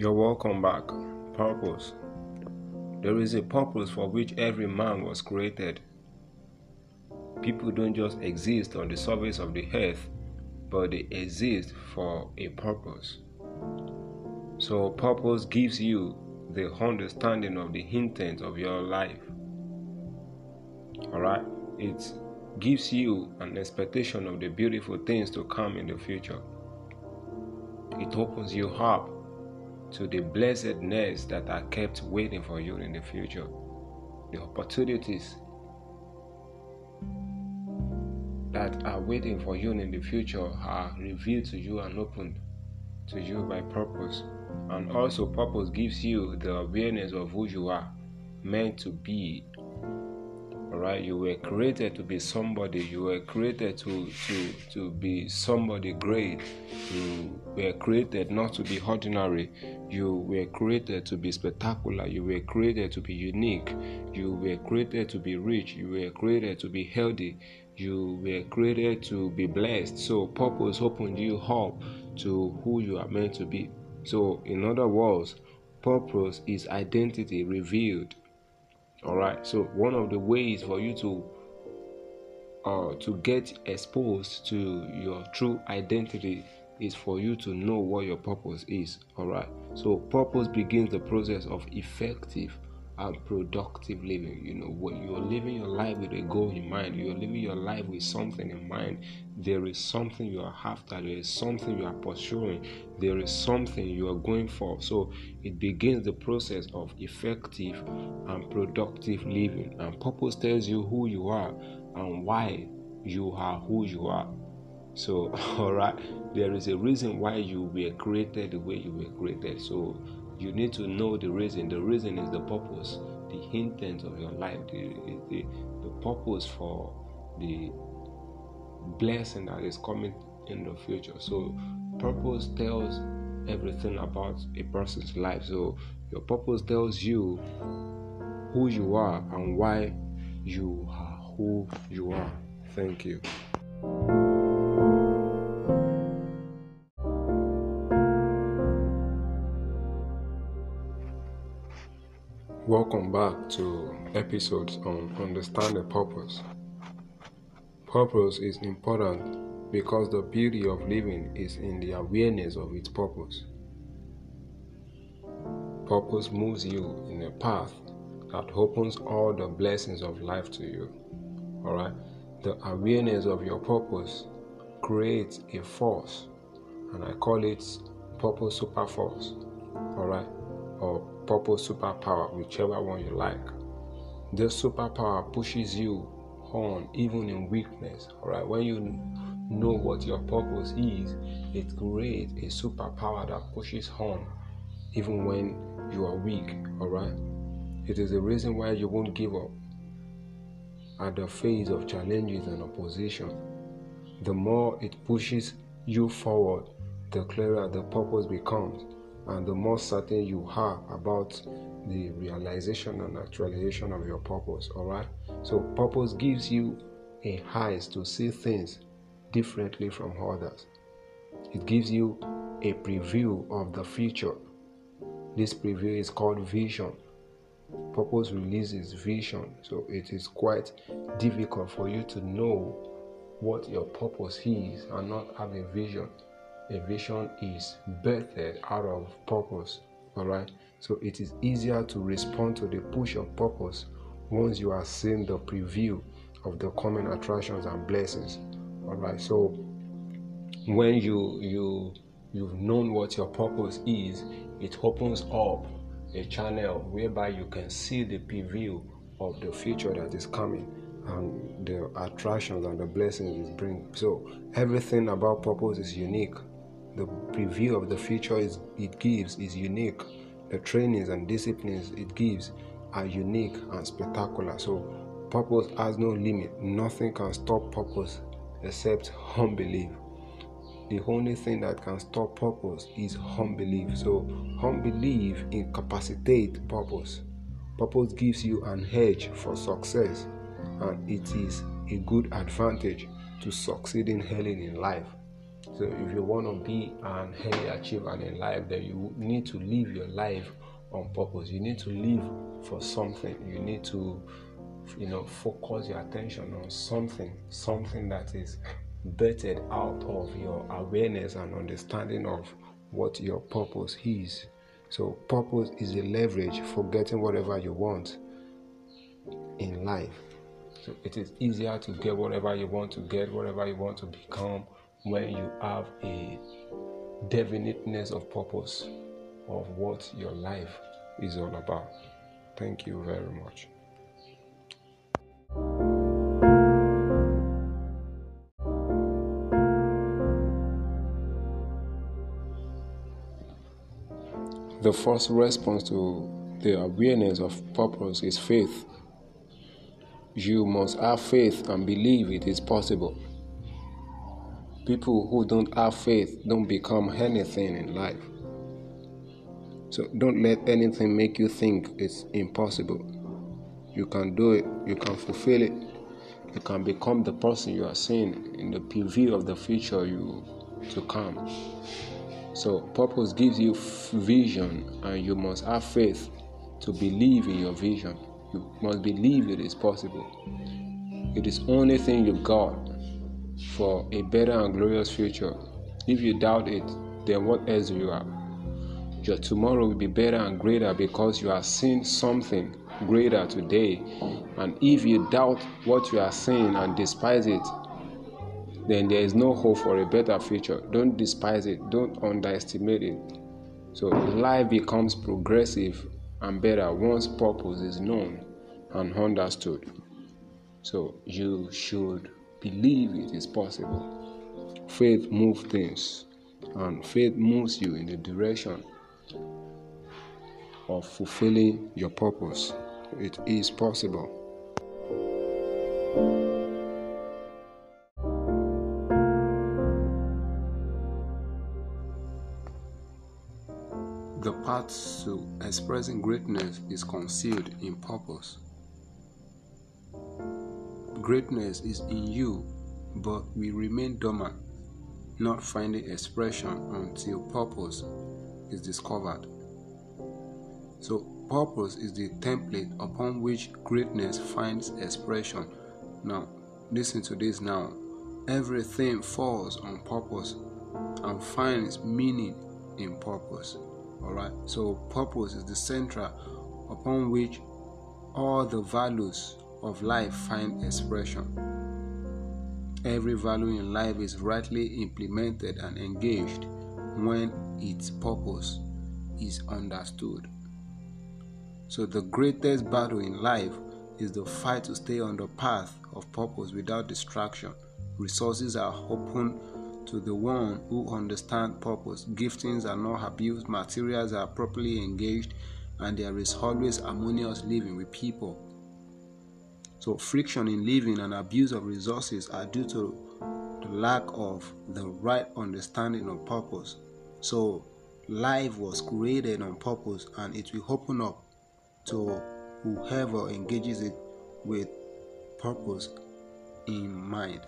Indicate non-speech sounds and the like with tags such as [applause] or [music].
You're welcome back. Purpose. There is a purpose for which every man was created. People don't just exist on the surface of the earth, but they exist for a purpose. So, purpose gives you the understanding of the intent of your life. Alright? It gives you an expectation of the beautiful things to come in the future. It opens you up to the blessedness that are kept waiting for you in the future. The opportunities that are waiting for you in the future are revealed to you and opened to you by purpose. And also, purpose gives you the awareness of who you are meant to be right you were created to be somebody you were created to to to be somebody great. You were created not to be ordinary you were created to be spectacular you were created to be unique. You were created to be rich you were created to be healthy you were created to be blessed. So purpose opened you up to who you are meant to be. So in other words purpose is identity revealed all right. So one of the ways for you to uh, to get exposed to your true identity is for you to know what your purpose is. All right. So purpose begins the process of effective productive living. You know, when you're living your life with a goal in mind, you're living your life with something in mind. There is something you are after, there is something you are pursuing, there is something you are going for. So it begins the process of effective and productive living. And purpose tells you who you are and why you are who you are. So, [laughs] all right, there is a reason why you were created the way you were created. So, you need to know the reason. The reason is the purpose, the intent of your life, the, the, the purpose for the blessing that is coming in the future. So, purpose tells everything about a person's life. So, your purpose tells you who you are and why you are who you are. Thank you. Welcome back to episodes on Understand the Purpose. Purpose is important because the beauty of living is in the awareness of its purpose. Purpose moves you in a path that opens all the blessings of life to you. Alright? The awareness of your purpose creates a force, and I call it purpose super force. Alright? Or purpose superpower, whichever one you like. This superpower pushes you on even in weakness. Alright, when you know what your purpose is, it creates a superpower that pushes on even when you are weak. Alright, it is the reason why you won't give up at the face of challenges and opposition. The more it pushes you forward, the clearer the purpose becomes and the more certain you are about the realization and actualization of your purpose. All right. So, purpose gives you a eyes to see things differently from others. It gives you a preview of the future. This preview is called vision. Purpose releases vision, so it is quite difficult for you to know what your purpose is and not have a vision a vision is birthed out of purpose. All right. So it is easier to respond to the push of purpose once you are seeing the preview of the coming attractions and blessings. All right. So when you you you've known what your purpose is, it opens up a channel whereby you can see the preview of the future that is coming and the attractions and the blessings it brings. So everything about purpose is unique the preview of the future it gives is unique. The trainings and disciplines it gives are unique and spectacular. So, purpose has no limit. Nothing can stop purpose except unbelief. The only thing that can stop purpose is unbelief. So, unbelief incapacitates purpose. Purpose gives you an edge for success, and it is a good advantage to succeeding early in life. So if you want to be an early achiever in life, then you need to live your life on purpose. You need to live for something. You need to, you know, focus your attention on something, something that is bettered out of your awareness and understanding of what your purpose is. So, purpose is a leverage for getting whatever you want in life. So, it is easier to get whatever you want to get, whatever you want to become, when you have a definiteness of purpose of what your life is all about. Thank you very much. The first response to the awareness of purpose is faith. You must have faith and believe it is possible. People who don't have faith don't become anything in life. So don't let anything make you think it's impossible. You can do it, you can fulfill it, you can become the person you are seeing in the preview of the future you to come. So, purpose gives you vision, and you must have faith to believe in your vision. You must believe it is possible. It is only thing you've got for a better and glorious future. If you doubt it, then what else do you have? Your tomorrow will be better and greater because you are seeing something greater today. And if you doubt what you are seeing and despise it, then there is no hope for a better future. Don't despise it, don't underestimate it. So life becomes progressive and better once purpose is known and understood. So you should believe it is possible. Faith moves things, and faith moves you in the direction of fulfilling your purpose. It is possible. The path to expressing greatness is concealed in purpose. Greatness is in you, but we remain dormant, not finding expression until purpose is discovered. So, purpose is the template upon which greatness finds expression. Now, listen to this now. Everything falls on purpose and finds meaning in purpose. Alright, so purpose is the center upon which all the values of life find expression. Every value in life is rightly implemented and engaged when its purpose is understood. So, the greatest battle in life is the fight to stay on the path of purpose without distraction. Resources are open to the one who understands purpose. Giftings are not abused, materials are properly engaged, and there is always harmonious living with people. So, friction in living and abuse of resources are due to the lack of the right understanding of purpose. So, life was created on purpose and it will open up to whoever engages it with purpose in mind.